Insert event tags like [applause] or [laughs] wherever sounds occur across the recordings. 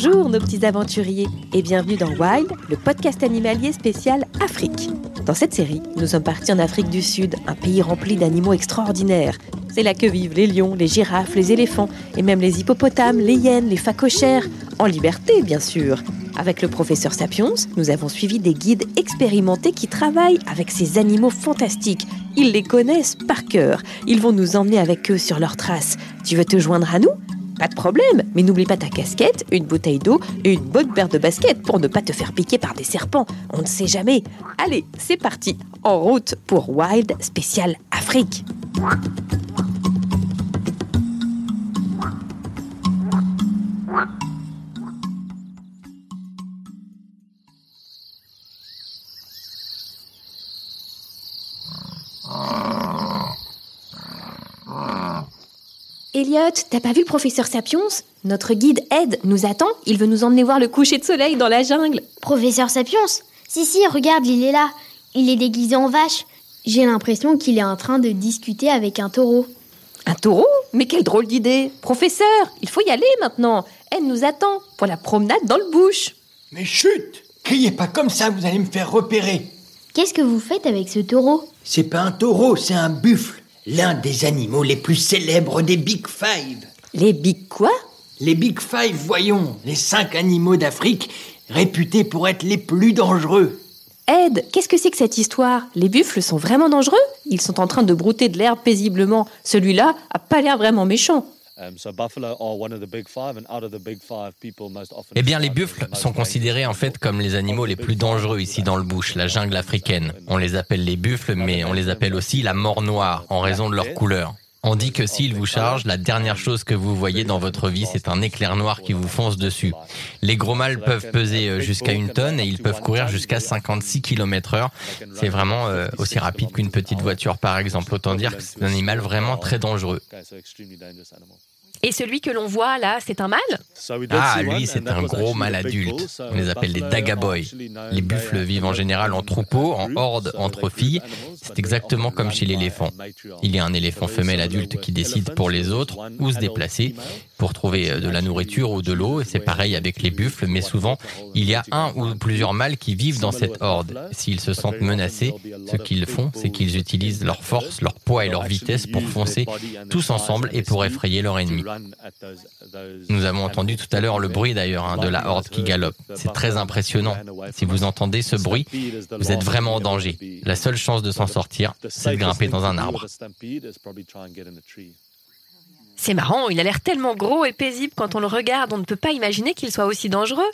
Bonjour nos petits aventuriers et bienvenue dans Wild, le podcast animalier spécial Afrique. Dans cette série, nous sommes partis en Afrique du Sud, un pays rempli d'animaux extraordinaires. C'est là que vivent les lions, les girafes, les éléphants et même les hippopotames, les hyènes, les phacochères, en liberté bien sûr. Avec le professeur Sapiens, nous avons suivi des guides expérimentés qui travaillent avec ces animaux fantastiques. Ils les connaissent par cœur. Ils vont nous emmener avec eux sur leurs traces. Tu veux te joindre à nous? Pas de problème, mais n'oublie pas ta casquette, une bouteille d'eau et une bonne paire de baskets pour ne pas te faire piquer par des serpents. On ne sait jamais. Allez, c'est parti, en route pour Wild Spécial Afrique. Elliot, t'as pas vu le professeur Sapiens? Notre guide Ed nous attend. Il veut nous emmener voir le coucher de soleil dans la jungle. Professeur Sapiens? Si, si, regarde, il est là. Il est déguisé en vache. J'ai l'impression qu'il est en train de discuter avec un taureau. Un taureau? Mais quelle drôle d'idée Professeur, il faut y aller maintenant. Ed nous attend pour la promenade dans le bush. Mais chut Criez pas comme ça, vous allez me faire repérer. Qu'est-ce que vous faites avec ce taureau? C'est pas un taureau, c'est un buffle. L'un des animaux les plus célèbres des Big Five. Les big quoi? Les Big Five, voyons, les cinq animaux d'Afrique réputés pour être les plus dangereux. Ed, qu'est-ce que c'est que cette histoire? Les buffles sont vraiment dangereux? Ils sont en train de brouter de l'herbe paisiblement. Celui-là a pas l'air vraiment méchant. Eh bien, les buffles sont considérés en fait comme les animaux les plus dangereux ici dans le bush, la jungle africaine. On les appelle les buffles, mais on les appelle aussi la mort noire en raison de leur couleur. On dit que s'ils vous chargent, la dernière chose que vous voyez dans votre vie, c'est un éclair noir qui vous fonce dessus. Les gros mâles peuvent peser euh, jusqu'à une tonne et ils peuvent courir jusqu'à 56 km heure. C'est vraiment euh, aussi rapide qu'une petite voiture, par exemple. Autant dire que c'est un animal vraiment très dangereux. Et celui que l'on voit là, c'est un mâle? Ah, lui, c'est un gros mâle adulte. On les appelle les dagaboys. Les buffles vivent en général en troupeau, en horde, entre filles. C'est exactement comme chez l'éléphant. Il y a un éléphant femelle adulte qui décide pour les autres où se déplacer pour trouver de la nourriture ou de l'eau. C'est pareil avec les buffles, mais souvent, il y a un ou plusieurs mâles qui vivent dans cette horde. S'ils se sentent menacés, ce qu'ils font, c'est qu'ils utilisent leur force, leur poids et leur vitesse pour foncer tous ensemble et pour effrayer leur ennemi. Nous avons entendu tout à l'heure le bruit d'ailleurs hein, de la horde qui galope. C'est très impressionnant. Si vous entendez ce bruit, vous êtes vraiment en danger. La seule chance de s'en sortir, c'est de grimper dans un arbre. C'est marrant, il a l'air tellement gros et paisible quand on le regarde, on ne peut pas imaginer qu'il soit aussi dangereux.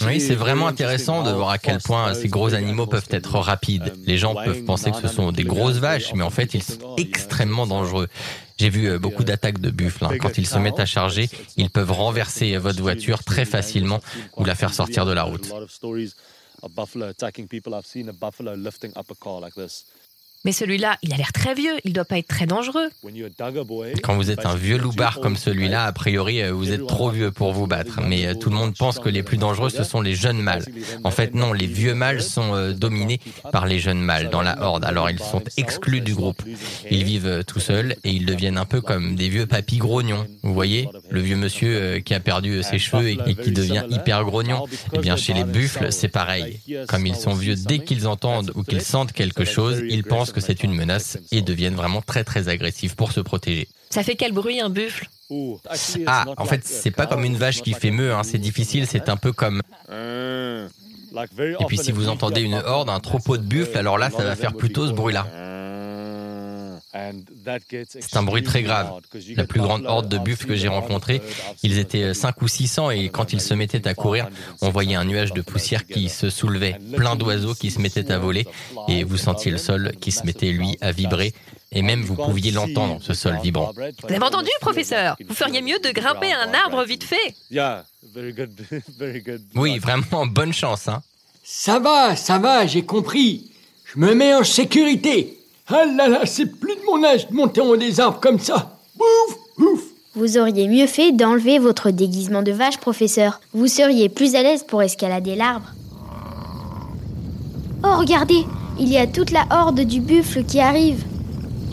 Oui, c'est vraiment intéressant de voir à quel point ces gros animaux peuvent être rapides. Les gens peuvent penser que ce sont des grosses vaches, mais en fait, ils sont extrêmement dangereux. J'ai vu euh, beaucoup d'attaques de buffles. hein. Quand ils se mettent à charger, ils peuvent renverser votre voiture très facilement ou la faire sortir de la route. Mais celui-là, il a l'air très vieux, il doit pas être très dangereux. Quand vous êtes un vieux loupard comme celui-là, a priori, euh, vous êtes trop vieux pour vous battre. Mais euh, tout le monde pense que les plus dangereux, ce sont les jeunes mâles. En fait, non, les vieux mâles sont euh, dominés par les jeunes mâles dans la horde. Alors, ils sont exclus du groupe. Ils vivent tout seuls et ils deviennent un peu comme des vieux papis grognons. Vous voyez Le vieux monsieur euh, qui a perdu ses cheveux et, et qui devient hyper grognon. Eh bien, chez les buffles, c'est pareil. Comme ils sont vieux, dès qu'ils entendent ou qu'ils sentent quelque chose, ils pensent que c'est une menace et deviennent vraiment très très agressifs pour se protéger. Ça fait quel bruit un buffle? Ah, en fait, c'est pas comme une vache qui fait meuh, hein, c'est difficile, c'est un peu comme... Et puis si vous entendez une horde, un troupeau de buffles, alors là, ça va faire plutôt ce bruit-là. C'est un bruit très grave. La plus grande horde de buffles que j'ai rencontrée, ils étaient 5 ou 600 et quand ils se mettaient à courir, on voyait un nuage de poussière qui se soulevait, plein d'oiseaux qui se mettaient à voler et vous sentiez le sol qui se mettait lui à vibrer et même vous pouviez l'entendre, ce sol vibrant. Vous avez entendu, professeur? Vous feriez mieux de grimper un arbre vite fait. [laughs] Oui, vraiment, bonne chance. Hein. Ça va, ça va, j'ai compris. Je me mets en sécurité. Ah là là, c'est plus de mon âge de monter en haut des arbres comme ça. Ouf, ouf. Vous auriez mieux fait d'enlever votre déguisement de vache, professeur. Vous seriez plus à l'aise pour escalader l'arbre. Oh, regardez, il y a toute la horde du buffle qui arrive.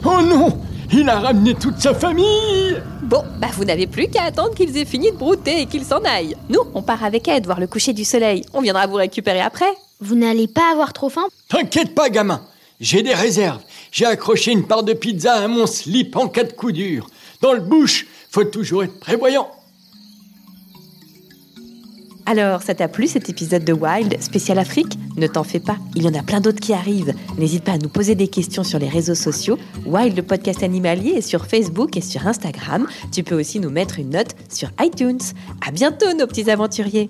Oh non Il a ramené toute sa famille Bon, bah vous n'avez plus qu'à attendre qu'ils aient fini de brouter et qu'ils s'en aillent. Nous, on part avec Ed voir le coucher du soleil. On viendra vous récupérer après. Vous n'allez pas avoir trop faim? T'inquiète pas, gamin. J'ai des réserves. J'ai accroché une part de pizza à mon slip en cas de coup dur. Dans le bouche, faut toujours être prévoyant. Alors, ça t'a plu cet épisode de Wild spécial Afrique? Ne t'en fais pas, il y en a plein d'autres qui arrivent. N'hésite pas à nous poser des questions sur les réseaux sociaux. Wild, le podcast animalier, est sur Facebook et sur Instagram. Tu peux aussi nous mettre une note sur iTunes. À bientôt, nos petits aventuriers.